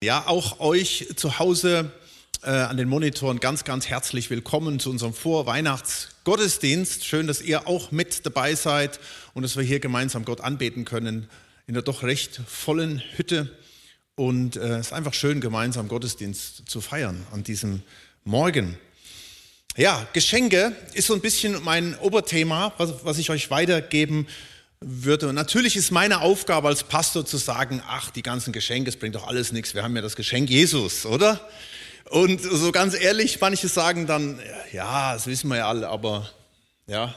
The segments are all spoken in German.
Ja, auch euch zu Hause äh, an den Monitoren ganz, ganz herzlich willkommen zu unserem Vorweihnachtsgottesdienst. Schön, dass ihr auch mit dabei seid und dass wir hier gemeinsam Gott anbeten können in der doch recht vollen Hütte. Und äh, es ist einfach schön, gemeinsam Gottesdienst zu feiern an diesem Morgen. Ja, Geschenke ist so ein bisschen mein Oberthema, was, was ich euch weitergeben möchte würde. Und natürlich ist meine Aufgabe als Pastor zu sagen, ach, die ganzen Geschenke, es bringt doch alles nichts, wir haben ja das Geschenk Jesus, oder? Und so ganz ehrlich, manche sagen dann, ja, das wissen wir ja alle, aber ja,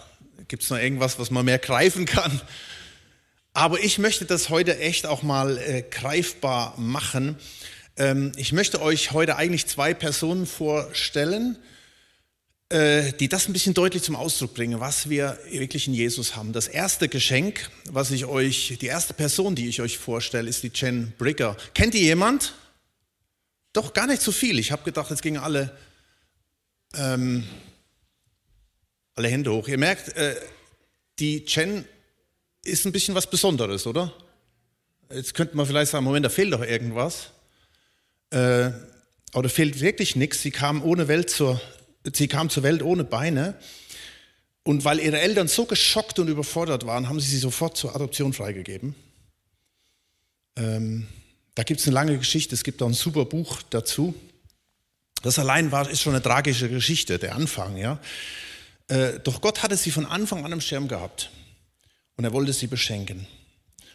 gibt es noch irgendwas, was man mehr greifen kann? Aber ich möchte das heute echt auch mal äh, greifbar machen. Ähm, ich möchte euch heute eigentlich zwei Personen vorstellen, die das ein bisschen deutlich zum Ausdruck bringen, was wir wirklich in Jesus haben. Das erste Geschenk, was ich euch, die erste Person, die ich euch vorstelle, ist die Jen Brigger. Kennt ihr jemand? Doch gar nicht so viel. Ich habe gedacht, jetzt gingen alle, ähm, alle Hände hoch. Ihr merkt, äh, die Jen ist ein bisschen was Besonderes, oder? Jetzt könnte man vielleicht sagen, Moment, da fehlt doch irgendwas. Äh, da fehlt wirklich nichts. Sie kam ohne Welt zur sie kam zur Welt ohne Beine. Und weil ihre Eltern so geschockt und überfordert waren, haben sie sie sofort zur Adoption freigegeben. Ähm, da gibt es eine lange Geschichte, es gibt auch ein super Buch dazu. Das allein war, ist schon eine tragische Geschichte, der Anfang. Ja? Äh, doch Gott hatte sie von Anfang an am Schirm gehabt und er wollte sie beschenken.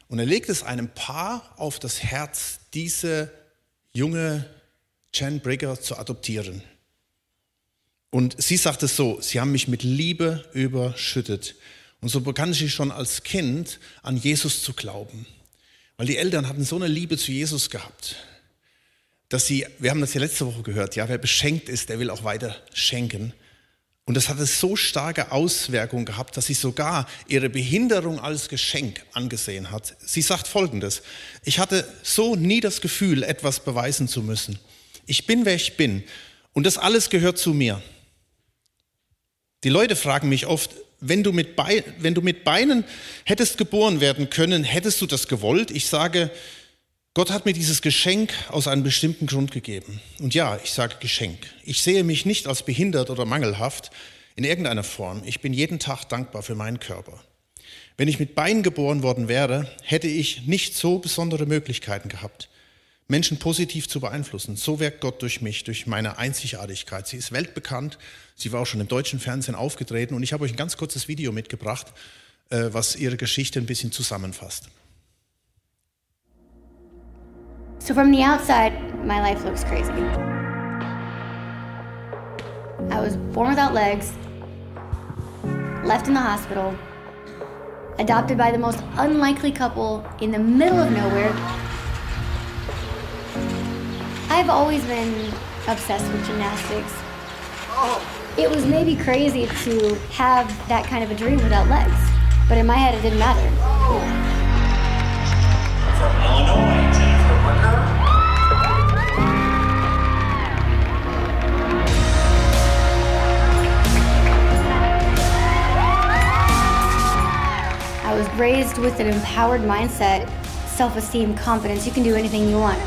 Und er legt es einem Paar auf das Herz, diese junge Jen Brigger zu adoptieren. Und sie sagt es so, sie haben mich mit Liebe überschüttet. Und so begann sie schon als Kind an Jesus zu glauben. Weil die Eltern hatten so eine Liebe zu Jesus gehabt, dass sie, wir haben das ja letzte Woche gehört, ja, wer beschenkt ist, der will auch weiter schenken. Und das hatte so starke Auswirkungen gehabt, dass sie sogar ihre Behinderung als Geschenk angesehen hat. Sie sagt Folgendes, ich hatte so nie das Gefühl, etwas beweisen zu müssen. Ich bin, wer ich bin. Und das alles gehört zu mir. Die Leute fragen mich oft, wenn du, mit Beinen, wenn du mit Beinen hättest geboren werden können, hättest du das gewollt? Ich sage, Gott hat mir dieses Geschenk aus einem bestimmten Grund gegeben. Und ja, ich sage Geschenk. Ich sehe mich nicht als behindert oder mangelhaft in irgendeiner Form. Ich bin jeden Tag dankbar für meinen Körper. Wenn ich mit Beinen geboren worden wäre, hätte ich nicht so besondere Möglichkeiten gehabt. Menschen positiv zu beeinflussen. So wirkt Gott durch mich, durch meine Einzigartigkeit. Sie ist weltbekannt. Sie war auch schon im deutschen Fernsehen aufgetreten. Und ich habe euch ein ganz kurzes Video mitgebracht, äh, was ihre Geschichte ein bisschen zusammenfasst. So from the outside, my life looks crazy. I was born without legs, left in the hospital, adopted by the most unlikely couple in the middle of nowhere I've always been obsessed with gymnastics. It was maybe crazy to have that kind of a dream without legs, but in my head it didn't matter. From Illinois, Jennifer Wicker. I was raised with an empowered mindset, self esteem, confidence. You can do anything you want.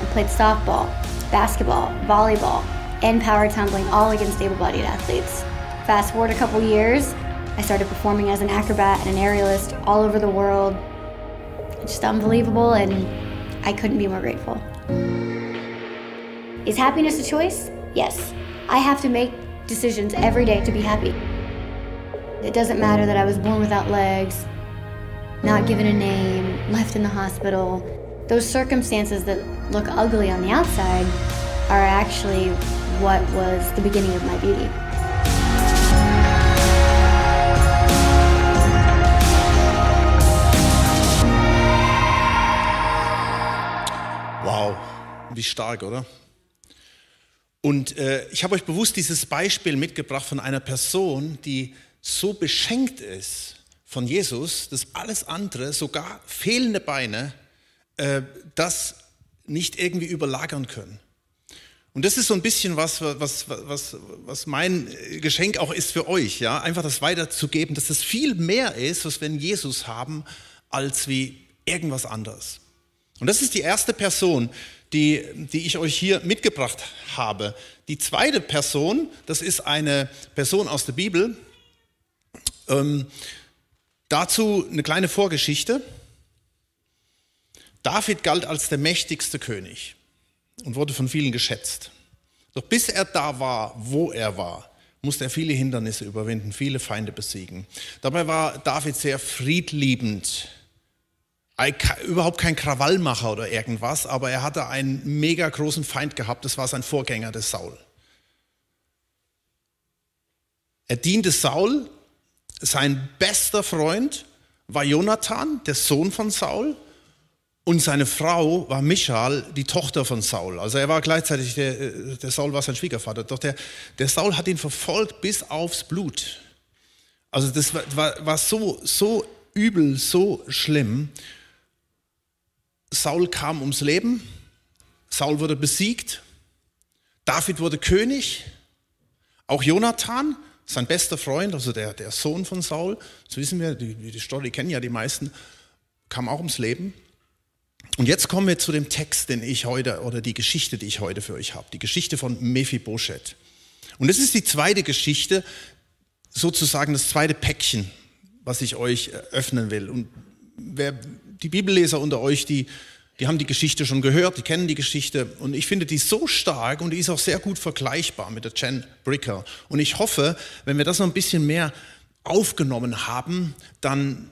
I played softball, basketball, volleyball, and power tumbling, all against able bodied athletes. Fast forward a couple years, I started performing as an acrobat and an aerialist all over the world. It's just unbelievable, and I couldn't be more grateful. Is happiness a choice? Yes. I have to make decisions every day to be happy. It doesn't matter that I was born without legs, not given a name, left in the hospital. Those circumstances that look ugly on the outside are actually what was the beginning of my beauty. Wow, wie stark, oder? Und äh, ich habe euch bewusst dieses Beispiel mitgebracht von einer Person, die so beschenkt ist von Jesus, dass alles andere, sogar fehlende Beine, äh, das nicht irgendwie überlagern können. Und das ist so ein bisschen was, was, was, was mein Geschenk auch ist für euch, ja, einfach das weiterzugeben, dass das viel mehr ist, was wir in Jesus haben, als wie irgendwas anderes. Und das ist die erste Person, die, die ich euch hier mitgebracht habe. Die zweite Person, das ist eine Person aus der Bibel. Ähm, dazu eine kleine Vorgeschichte. David galt als der mächtigste König und wurde von vielen geschätzt. Doch bis er da war, wo er war, musste er viele Hindernisse überwinden, viele Feinde besiegen. Dabei war David sehr friedliebend, überhaupt kein Krawallmacher oder irgendwas, aber er hatte einen mega großen Feind gehabt, das war sein Vorgänger, der Saul. Er diente Saul, sein bester Freund war Jonathan, der Sohn von Saul, und seine Frau war Michal, die Tochter von Saul. Also er war gleichzeitig, der, der Saul war sein Schwiegervater. Doch der, der Saul hat ihn verfolgt bis aufs Blut. Also das war, war, war so, so übel, so schlimm. Saul kam ums Leben, Saul wurde besiegt, David wurde König, auch Jonathan, sein bester Freund, also der, der Sohn von Saul, das wissen wir, die, die Story kennen ja die meisten, kam auch ums Leben. Und jetzt kommen wir zu dem Text, den ich heute, oder die Geschichte, die ich heute für euch habe. Die Geschichte von Mephibosheth. Und das ist die zweite Geschichte, sozusagen das zweite Päckchen, was ich euch öffnen will. Und wer, die Bibelleser unter euch, die, die haben die Geschichte schon gehört, die kennen die Geschichte. Und ich finde die so stark und die ist auch sehr gut vergleichbar mit der Jen Bricker. Und ich hoffe, wenn wir das noch ein bisschen mehr aufgenommen haben, dann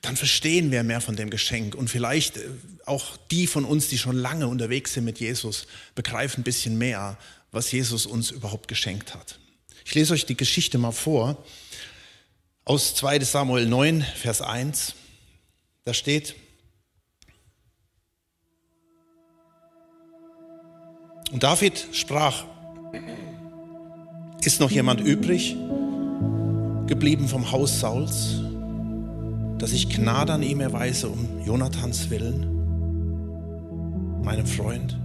dann verstehen wir mehr von dem Geschenk. Und vielleicht äh, auch die von uns, die schon lange unterwegs sind mit Jesus, begreifen ein bisschen mehr, was Jesus uns überhaupt geschenkt hat. Ich lese euch die Geschichte mal vor aus 2 Samuel 9, Vers 1. Da steht, und David sprach, ist noch jemand übrig geblieben vom Haus Sauls? Dass ich Gnade an ihm erweise um Jonathans Willen, meinem Freund.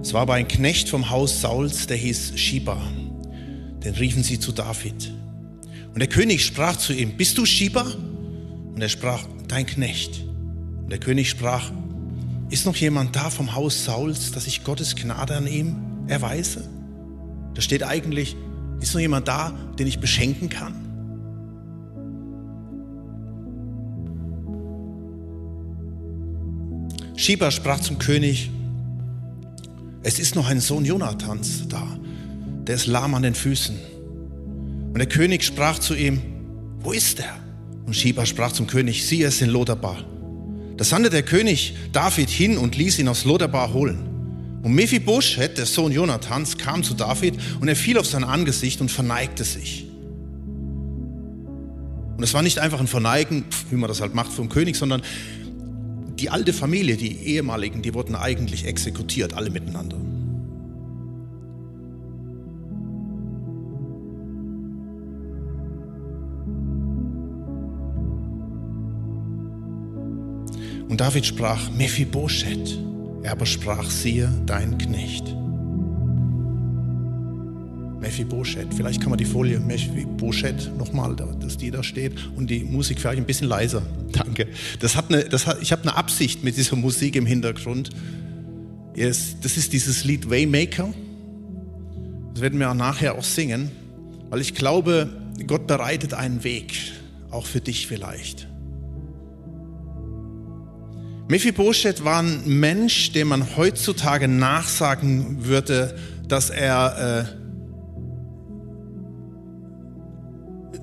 Es war aber ein Knecht vom Haus Sauls, der hieß Shiba. Den riefen sie zu David. Und der König sprach zu ihm, bist du Shiba? Und er sprach, dein Knecht. Und der König sprach, ist noch jemand da vom Haus Sauls, dass ich Gottes Gnade an ihm erweise? Da steht eigentlich, ist noch jemand da, den ich beschenken kann? Schieber sprach zum König, es ist noch ein Sohn Jonathans da, der ist lahm an den Füßen. Und der König sprach zu ihm, wo ist er? Und Schieber sprach zum König, sieh es in Loderbar. Da sandte der König David hin und ließ ihn aus Loderbar holen. Und Mephibosheth, der Sohn Jonathans, kam zu David und er fiel auf sein Angesicht und verneigte sich. Und es war nicht einfach ein Verneigen, wie man das halt macht vom König, sondern die alte Familie, die ehemaligen, die wurden eigentlich exekutiert, alle miteinander. Und David sprach, Mephibosheth, er aber sprach, siehe, dein Knecht. Mephibosheth. Vielleicht kann man die Folie Mephibosheth nochmal, dass die da steht und die Musik vielleicht ein bisschen leiser. Danke. Das hat eine, das hat, ich habe eine Absicht mit dieser Musik im Hintergrund. Yes, das ist dieses Lied Waymaker. Das werden wir auch nachher auch singen, weil ich glaube, Gott bereitet einen Weg, auch für dich vielleicht. Mephibosheth war ein Mensch, dem man heutzutage nachsagen würde, dass er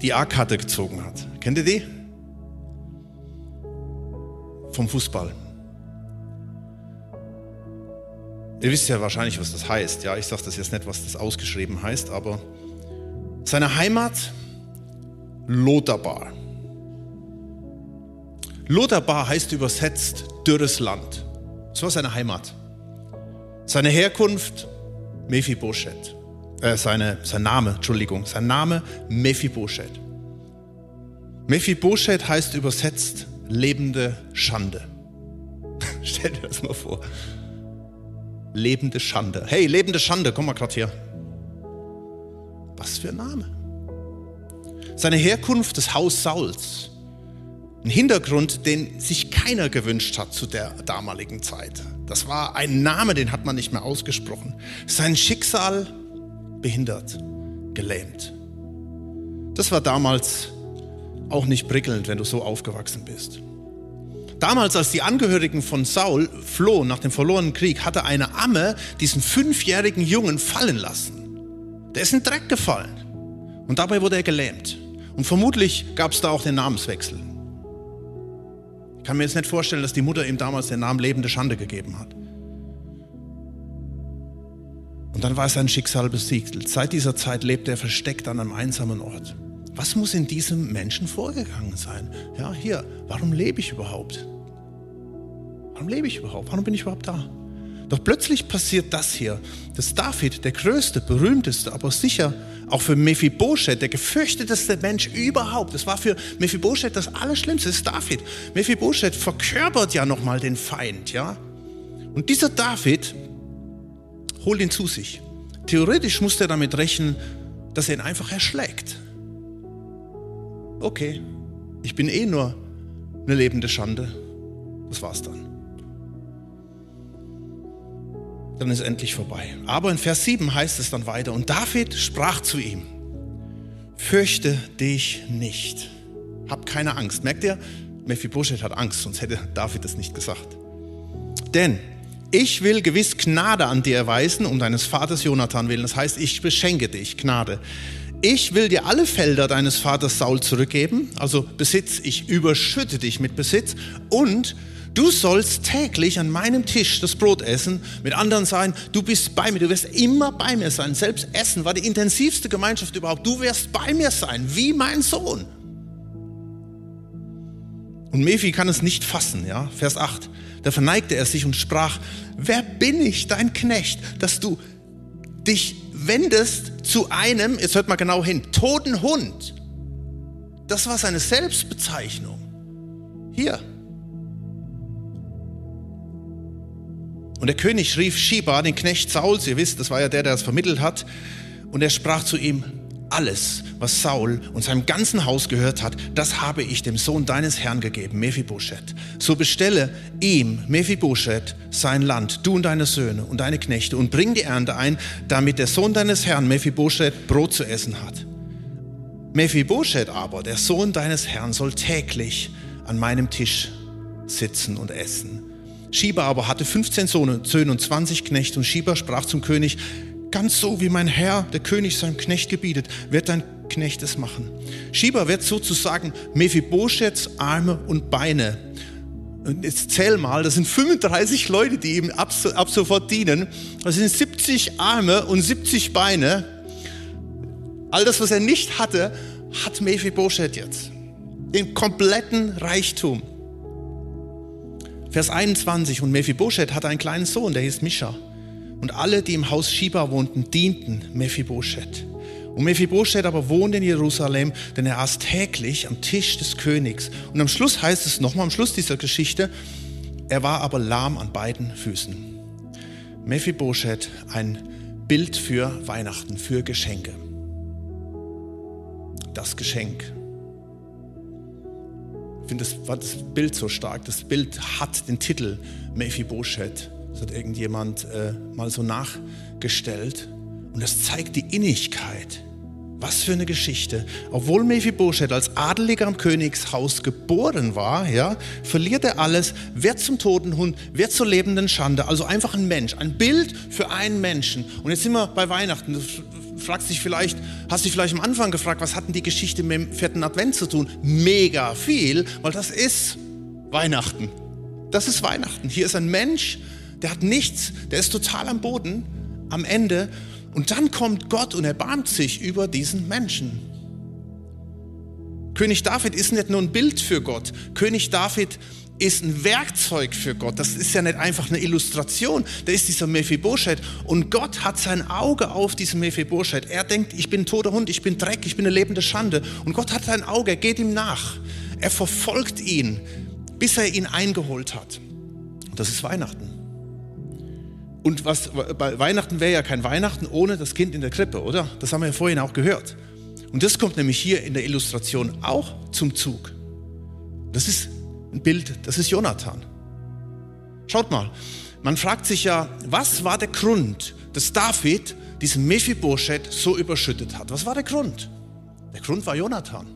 die A-Karte gezogen hat. Kennt ihr die? Vom Fußball. Ihr wisst ja wahrscheinlich, was das heißt. Ja, ich sage das jetzt nicht, was das ausgeschrieben heißt, aber seine Heimat Lothar. Lothar heißt übersetzt dürres Land. Das war seine Heimat. Seine Herkunft Mephibosheth äh, seine, sein Name, Entschuldigung, sein Name Mephibosheth. Mephibosheth heißt übersetzt lebende Schande. Stell dir das mal vor. Lebende Schande. Hey, lebende Schande, komm mal gerade hier. Was für ein Name. Seine Herkunft, das Haus Sauls. Ein Hintergrund, den sich keiner gewünscht hat zu der damaligen Zeit. Das war ein Name, den hat man nicht mehr ausgesprochen. Sein Schicksal behindert, gelähmt. Das war damals auch nicht prickelnd, wenn du so aufgewachsen bist. Damals, als die Angehörigen von Saul flohen nach dem verlorenen Krieg, hatte eine Amme diesen fünfjährigen Jungen fallen lassen. Der ist in Dreck gefallen. Und dabei wurde er gelähmt. Und vermutlich gab es da auch den Namenswechsel. Ich kann mir jetzt nicht vorstellen, dass die Mutter ihm damals den Namen lebende Schande gegeben hat. Und dann war sein Schicksal besiegt. Seit dieser Zeit lebt er versteckt an einem einsamen Ort. Was muss in diesem Menschen vorgegangen sein? Ja, hier, warum lebe ich überhaupt? Warum lebe ich überhaupt? Warum bin ich überhaupt da? Doch plötzlich passiert das hier, dass David, der größte, berühmteste, aber sicher auch für Mephibosheth, der gefürchteteste Mensch überhaupt, das war für Mephibosheth das Allerschlimmste, das ist David. Mephibosheth verkörpert ja nochmal den Feind, ja. Und dieser David holt ihn zu sich. Theoretisch muss er damit rechnen, dass er ihn einfach erschlägt. Okay, ich bin eh nur eine lebende Schande. Das war's dann. dann ist endlich vorbei. Aber in Vers 7 heißt es dann weiter, und David sprach zu ihm, fürchte dich nicht, hab keine Angst. Merkt ihr, Mephibosheth hat Angst, sonst hätte David es nicht gesagt. Denn ich will gewiss Gnade an dir erweisen, um deines Vaters Jonathan willen. Das heißt, ich beschenke dich, Gnade. Ich will dir alle Felder deines Vaters Saul zurückgeben, also Besitz, ich überschütte dich mit Besitz und Du sollst täglich an meinem Tisch das Brot essen, mit anderen sein, du bist bei mir, du wirst immer bei mir sein. Selbst Essen war die intensivste Gemeinschaft überhaupt. Du wirst bei mir sein, wie mein Sohn. Und Mephi kann es nicht fassen, ja. Vers 8. Da verneigte er sich und sprach, wer bin ich, dein Knecht, dass du dich wendest zu einem, jetzt hört mal genau hin, toten Hund. Das war seine Selbstbezeichnung. Hier, Und der König rief Shiba, den Knecht Sauls, ihr wisst, das war ja der, der das vermittelt hat, und er sprach zu ihm, alles, was Saul und seinem ganzen Haus gehört hat, das habe ich dem Sohn deines Herrn gegeben, Mephibosheth. So bestelle ihm, Mephibosheth, sein Land, du und deine Söhne und deine Knechte, und bring die Ernte ein, damit der Sohn deines Herrn, Mephibosheth, Brot zu essen hat. Mephibosheth aber, der Sohn deines Herrn, soll täglich an meinem Tisch sitzen und essen. Schieber aber hatte 15 Söhne und 20 Knechte und Schieber sprach zum König, ganz so wie mein Herr, der König, seinem Knecht gebietet, wird dein Knecht es machen. Schieber wird sozusagen Mephibosheths Arme und Beine. Und jetzt zähl mal, das sind 35 Leute, die ihm ab, ab sofort dienen. Das sind 70 Arme und 70 Beine. All das, was er nicht hatte, hat Mephibosheth jetzt. Den kompletten Reichtum. Vers 21, und Mephibosheth hatte einen kleinen Sohn, der hieß Mischa. Und alle, die im Haus Shiba wohnten, dienten Mephibosheth. Und Mephibosheth aber wohnte in Jerusalem, denn er aß täglich am Tisch des Königs. Und am Schluss heißt es nochmal, am Schluss dieser Geschichte, er war aber lahm an beiden Füßen. Mephibosheth, ein Bild für Weihnachten, für Geschenke. Das Geschenk finde das, war das Bild so stark. Das Bild hat den Titel Mephibosheth. Das hat irgendjemand äh, mal so nachgestellt. Und das zeigt die Innigkeit. Was für eine Geschichte. Obwohl Mephibosheth als Adeliger am Königshaus geboren war, ja, verliert er alles, wird zum toten Hund, wird zur lebenden Schande. Also einfach ein Mensch, ein Bild für einen Menschen. Und jetzt sind wir bei Weihnachten fragst dich vielleicht, hast dich vielleicht am Anfang gefragt, was hat denn die Geschichte mit dem vierten Advent zu tun? Mega viel, weil das ist Weihnachten. Das ist Weihnachten. Hier ist ein Mensch, der hat nichts, der ist total am Boden, am Ende. Und dann kommt Gott und erbarmt sich über diesen Menschen. König David ist nicht nur ein Bild für Gott. König David ist ein Werkzeug für Gott. Das ist ja nicht einfach eine Illustration. Da ist dieser Mephibosheth und Gott hat sein Auge auf diesen Mephibosheth. Er denkt, ich bin ein toter Hund, ich bin Dreck, ich bin eine lebende Schande. Und Gott hat sein Auge, er geht ihm nach. Er verfolgt ihn, bis er ihn eingeholt hat. Das ist Weihnachten. Und was bei Weihnachten wäre ja kein Weihnachten ohne das Kind in der Krippe, oder? Das haben wir ja vorhin auch gehört. Und das kommt nämlich hier in der Illustration auch zum Zug. Das ist ein Bild, das ist Jonathan. Schaut mal, man fragt sich ja, was war der Grund, dass David diesen Mephibosheth so überschüttet hat? Was war der Grund? Der Grund war Jonathan.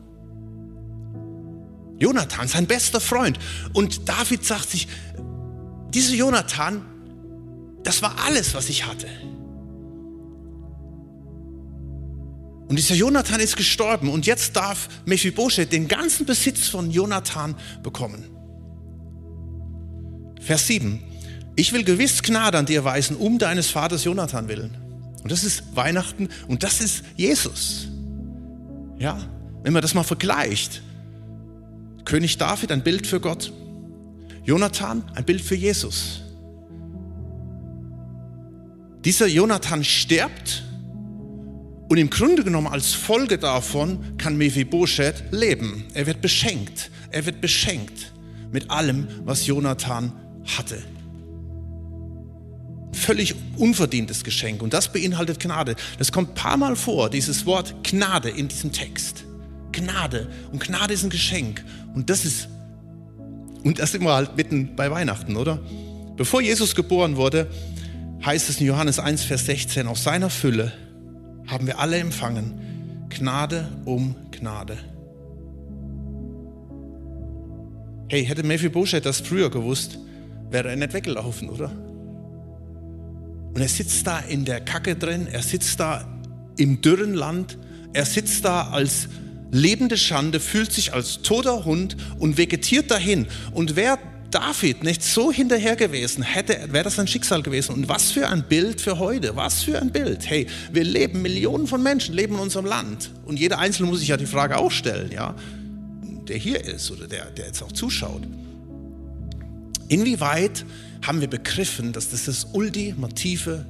Jonathan, sein bester Freund. Und David sagt sich, dieser Jonathan, das war alles, was ich hatte. Und dieser Jonathan ist gestorben und jetzt darf Mephibosheth den ganzen Besitz von Jonathan bekommen. Vers 7. Ich will gewiss Gnade an dir weisen, um deines Vaters Jonathan willen. Und das ist Weihnachten und das ist Jesus. Ja, wenn man das mal vergleicht. König David, ein Bild für Gott. Jonathan, ein Bild für Jesus. Dieser Jonathan stirbt und im Grunde genommen als Folge davon kann Mephibosheth leben. Er wird beschenkt. Er wird beschenkt mit allem, was Jonathan hatte. Völlig unverdientes Geschenk. Und das beinhaltet Gnade. Das kommt ein paar Mal vor, dieses Wort Gnade in diesem Text. Gnade. Und Gnade ist ein Geschenk. Und das ist, und das wir halt mitten bei Weihnachten, oder? Bevor Jesus geboren wurde, heißt es in Johannes 1, Vers 16, aus seiner Fülle haben wir alle empfangen. Gnade um Gnade. Hey, hätte Mephibosheth das früher gewusst, wäre er nicht weggelaufen, oder? Und er sitzt da in der Kacke drin, er sitzt da im dürren Land, er sitzt da als lebende Schande, fühlt sich als toter Hund und vegetiert dahin. Und wer David nicht so hinterher gewesen hätte, wäre das ein Schicksal gewesen. Und was für ein Bild für heute, was für ein Bild. Hey, wir leben, Millionen von Menschen leben in unserem Land. Und jeder Einzelne muss sich ja die Frage auch stellen, ja, der hier ist oder der, der jetzt auch zuschaut. Inwieweit haben wir begriffen, dass das das ultimative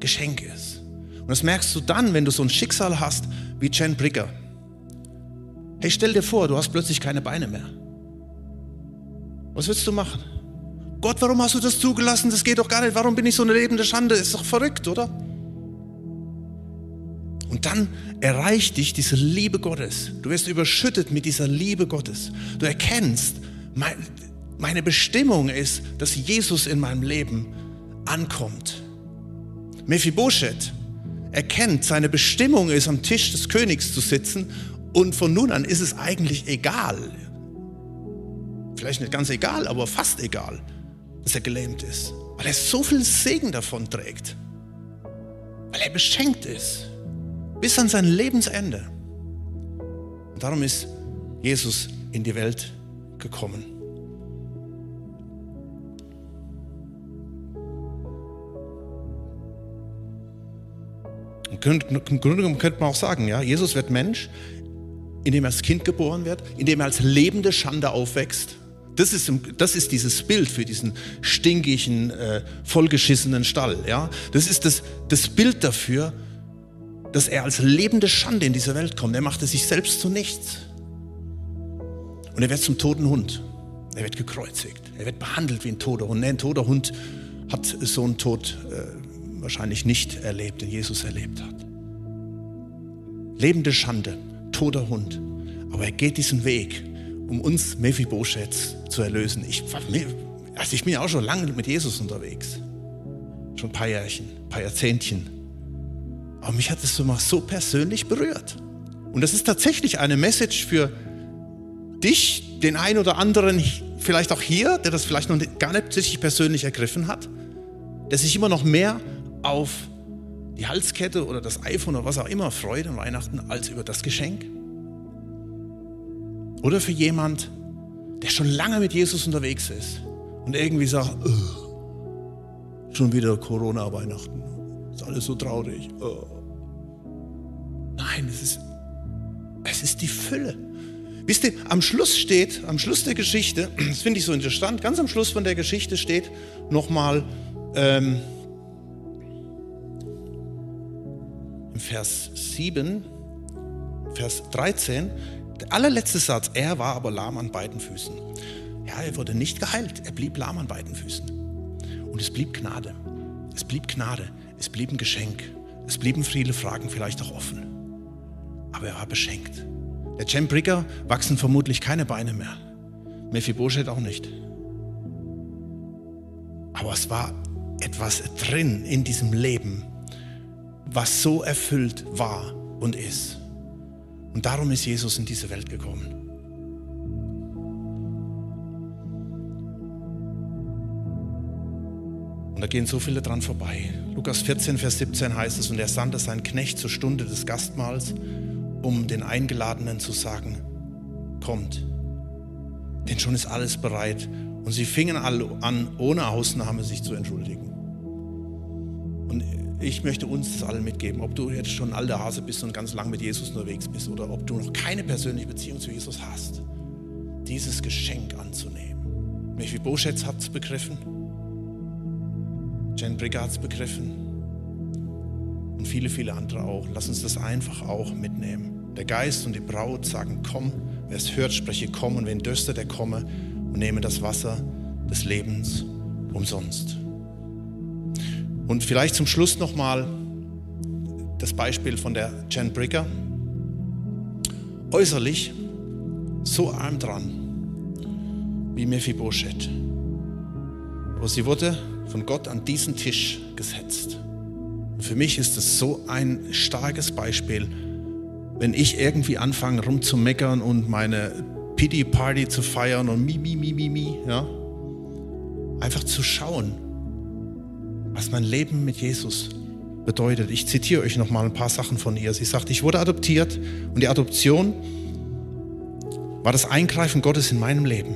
Geschenk ist? Und das merkst du dann, wenn du so ein Schicksal hast wie Jen Brigger. Hey, stell dir vor, du hast plötzlich keine Beine mehr. Was willst du machen? Gott, warum hast du das zugelassen? Das geht doch gar nicht. Warum bin ich so eine lebende Schande? Ist doch verrückt, oder? Und dann erreicht dich diese Liebe Gottes. Du wirst überschüttet mit dieser Liebe Gottes. Du erkennst, meine Bestimmung ist, dass Jesus in meinem Leben ankommt. Mephibosheth erkennt, seine Bestimmung ist, am Tisch des Königs zu sitzen und von nun an ist es eigentlich egal, vielleicht nicht ganz egal, aber fast egal, dass er gelähmt ist, weil er so viel Segen davon trägt, weil er beschenkt ist, bis an sein Lebensende. Und darum ist Jesus in die Welt gekommen. Im Grunde genommen könnte man auch sagen, ja, Jesus wird Mensch, indem er als Kind geboren wird, indem er als lebende Schande aufwächst, das ist, das ist dieses Bild für diesen stinkigen, äh, vollgeschissenen Stall. Ja? Das ist das, das Bild dafür, dass er als lebende Schande in diese Welt kommt. Er machte sich selbst zu nichts. Und er wird zum toten Hund. Er wird gekreuzigt. Er wird behandelt wie ein toter Hund. Ein toter Hund hat so einen Tod äh, wahrscheinlich nicht erlebt, den Jesus erlebt hat. Lebende Schande, toter Hund. Aber er geht diesen Weg um uns Mephibosheth zu erlösen. Ich, also ich bin ja auch schon lange mit Jesus unterwegs. Schon ein paar Jährchen, ein paar Jahrzehntchen. Aber mich hat es mal so persönlich berührt. Und das ist tatsächlich eine Message für dich, den einen oder anderen, vielleicht auch hier, der das vielleicht noch gar nicht persönlich ergriffen hat, der sich immer noch mehr auf die Halskette oder das iPhone oder was auch immer freut an Weihnachten als über das Geschenk. Oder für jemand, der schon lange mit Jesus unterwegs ist und irgendwie sagt, schon wieder Corona-Weihnachten, ist alles so traurig. Oh. Nein, es ist, es ist die Fülle. Wisst ihr, am Schluss steht, am Schluss der Geschichte, das finde ich so interessant, ganz am Schluss von der Geschichte steht nochmal ähm, im Vers 7, Vers 13, der allerletzte Satz, er war aber lahm an beiden Füßen. Ja, er wurde nicht geheilt, er blieb lahm an beiden Füßen. Und es blieb Gnade. Es blieb Gnade, es blieb ein Geschenk. Es blieben viele Fragen vielleicht auch offen. Aber er war beschenkt. Der Cem Brigger wachsen vermutlich keine Beine mehr. Mephibosheth auch nicht. Aber es war etwas drin in diesem Leben, was so erfüllt war und ist. Und darum ist Jesus in diese Welt gekommen. Und da gehen so viele dran vorbei. Lukas 14, Vers 17 heißt es, und er sandte seinen Knecht zur Stunde des Gastmahls, um den Eingeladenen zu sagen, kommt, denn schon ist alles bereit. Und sie fingen alle an, ohne Ausnahme sich zu entschuldigen. Und ich möchte uns das allen mitgeben, ob du jetzt schon alter Hase bist und ganz lang mit Jesus unterwegs bist oder ob du noch keine persönliche Beziehung zu Jesus hast, dieses Geschenk anzunehmen. Mephibosheth hat es begriffen, Jen Brigger hat es begriffen und viele, viele andere auch. Lass uns das einfach auch mitnehmen. Der Geist und die Braut sagen, komm, wer es hört, spreche komm und wen dürstet, der komme und nehme das Wasser des Lebens umsonst. Und vielleicht zum Schluss nochmal das Beispiel von der Jen Brigger. Äußerlich so arm dran wie Mephibosheth. Aber sie wurde von Gott an diesen Tisch gesetzt. Und für mich ist es so ein starkes Beispiel, wenn ich irgendwie anfange rumzumeckern und meine Pity Party zu feiern und mi, mi, mi, mi, mi, ja. Einfach zu schauen, was mein Leben mit Jesus bedeutet. Ich zitiere euch noch mal ein paar Sachen von ihr. Sie sagt, ich wurde adoptiert und die Adoption war das Eingreifen Gottes in meinem Leben.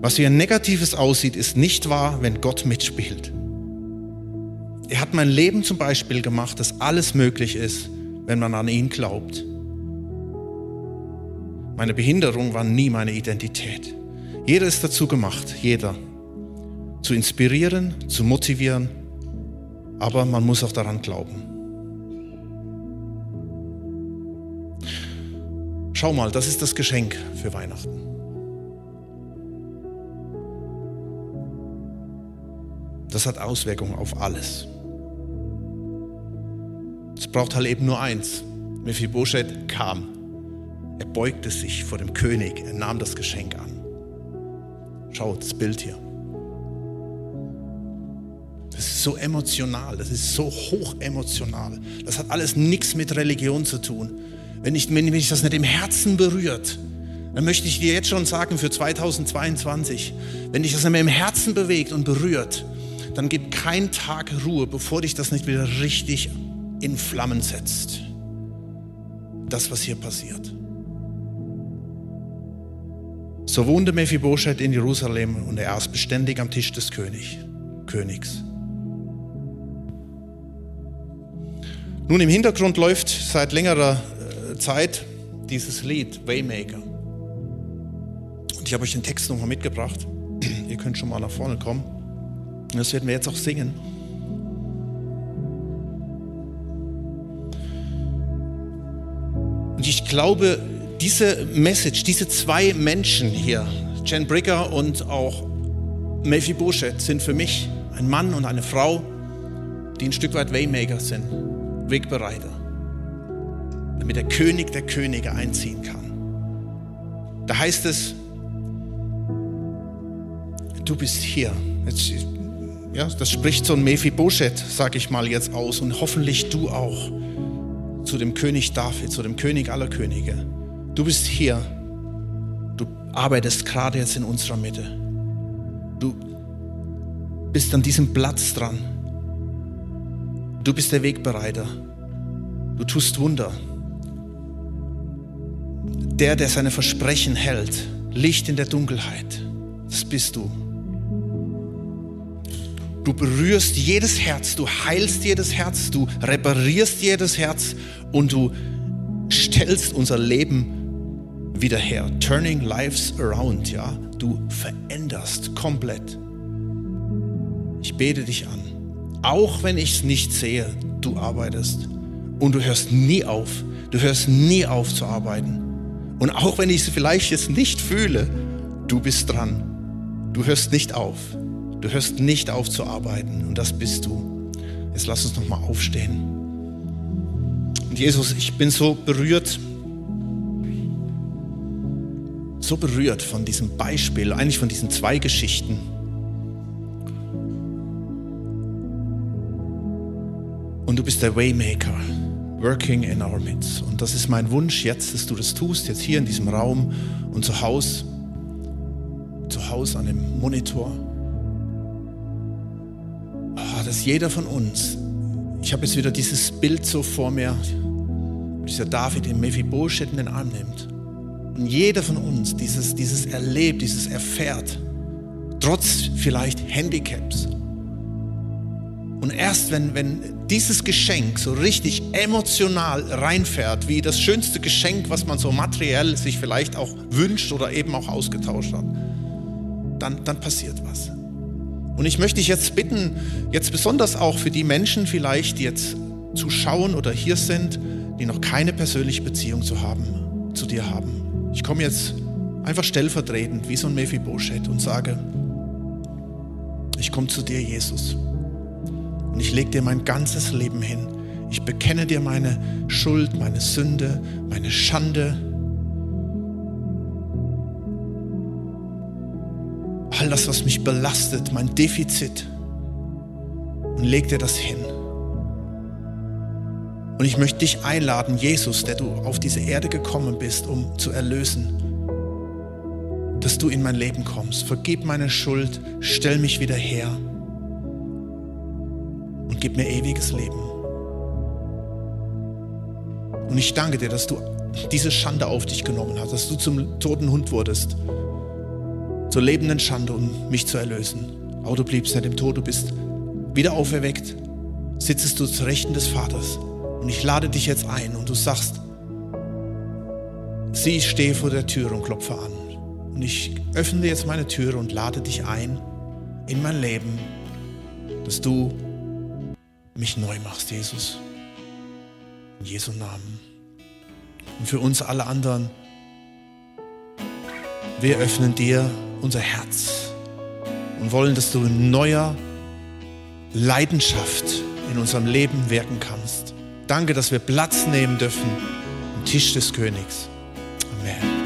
Was wie ein Negatives aussieht, ist nicht wahr, wenn Gott mitspielt. Er hat mein Leben zum Beispiel gemacht, dass alles möglich ist, wenn man an ihn glaubt. Meine Behinderung war nie meine Identität. Jeder ist dazu gemacht, jeder zu inspirieren, zu motivieren, aber man muss auch daran glauben. Schau mal, das ist das Geschenk für Weihnachten. Das hat Auswirkungen auf alles. Es braucht halt eben nur eins. Mephibosheth kam. Er beugte sich vor dem König. Er nahm das Geschenk an. Schaut das Bild hier. So emotional, das ist so hoch emotional. Das hat alles nichts mit Religion zu tun. Wenn, ich, wenn mich das nicht im Herzen berührt, dann möchte ich dir jetzt schon sagen für 2022, wenn dich das nicht mehr im Herzen bewegt und berührt, dann gib kein Tag Ruhe, bevor dich das nicht wieder richtig in Flammen setzt. Das, was hier passiert. So wohnte Mephibosheth in Jerusalem und er aß beständig am Tisch des König, Königs. Nun, im Hintergrund läuft seit längerer äh, Zeit dieses Lied Waymaker. Und ich habe euch den Text nochmal mitgebracht. Ihr könnt schon mal nach vorne kommen. Das werden wir jetzt auch singen. Und ich glaube, diese Message, diese zwei Menschen hier, Jen Brigger und auch Mephibosheth, sind für mich ein Mann und eine Frau, die ein Stück weit Waymaker sind. Wegbereiter, damit der König der Könige einziehen kann. Da heißt es, du bist hier. Jetzt, ja, das spricht so ein Mephibosheth, sag ich mal jetzt aus, und hoffentlich du auch zu dem König David, zu dem König aller Könige. Du bist hier. Du arbeitest gerade jetzt in unserer Mitte. Du bist an diesem Platz dran. Du bist der Wegbereiter. Du tust Wunder. Der, der seine Versprechen hält, Licht in der Dunkelheit, das bist du. Du berührst jedes Herz, du heilst jedes Herz, du reparierst jedes Herz und du stellst unser Leben wieder her. Turning lives around, ja. Du veränderst komplett. Ich bete dich an. Auch wenn ich es nicht sehe, du arbeitest. Und du hörst nie auf. Du hörst nie auf zu arbeiten. Und auch wenn ich es vielleicht jetzt nicht fühle, du bist dran. Du hörst nicht auf. Du hörst nicht auf zu arbeiten. Und das bist du. Jetzt lass uns nochmal aufstehen. Und Jesus, ich bin so berührt, so berührt von diesem Beispiel, eigentlich von diesen zwei Geschichten. Du bist der Waymaker, working in our midst. Und das ist mein Wunsch jetzt, dass du das tust, jetzt hier in diesem Raum und zu Hause, zu Hause an dem Monitor. Oh, dass jeder von uns, ich habe jetzt wieder dieses Bild so vor mir, dieser David den Mephibosheth in den Arm nimmt. Und jeder von uns dieses, dieses erlebt, dieses erfährt, trotz vielleicht Handicaps. Und erst wenn, wenn dieses Geschenk so richtig emotional reinfährt, wie das schönste Geschenk, was man so materiell sich vielleicht auch wünscht oder eben auch ausgetauscht hat, dann, dann passiert was. Und ich möchte dich jetzt bitten, jetzt besonders auch für die Menschen vielleicht, die jetzt zuschauen oder hier sind, die noch keine persönliche Beziehung zu, haben, zu dir haben. Ich komme jetzt einfach stellvertretend wie so ein Mephibosheth und sage, ich komme zu dir, Jesus. Und ich lege dir mein ganzes Leben hin. Ich bekenne dir meine Schuld, meine Sünde, meine Schande. All das, was mich belastet, mein Defizit. Und leg dir das hin. Und ich möchte dich einladen, Jesus, der du auf diese Erde gekommen bist, um zu erlösen, dass du in mein Leben kommst. Vergib meine Schuld, stell mich wieder her gib mir ewiges Leben. Und ich danke dir, dass du diese Schande auf dich genommen hast, dass du zum toten Hund wurdest, zur lebenden Schande, um mich zu erlösen. Aber du bliebst nicht im Tod, du bist wieder auferweckt, sitzest du zu Rechten des Vaters. Und ich lade dich jetzt ein und du sagst, sieh, ich stehe vor der Tür und klopfe an. Und ich öffne jetzt meine Türe und lade dich ein in mein Leben, dass du mich neu machst, Jesus. In Jesu Namen. Und für uns alle anderen, wir öffnen dir unser Herz und wollen, dass du in neuer Leidenschaft in unserem Leben wirken kannst. Danke, dass wir Platz nehmen dürfen am Tisch des Königs. Amen.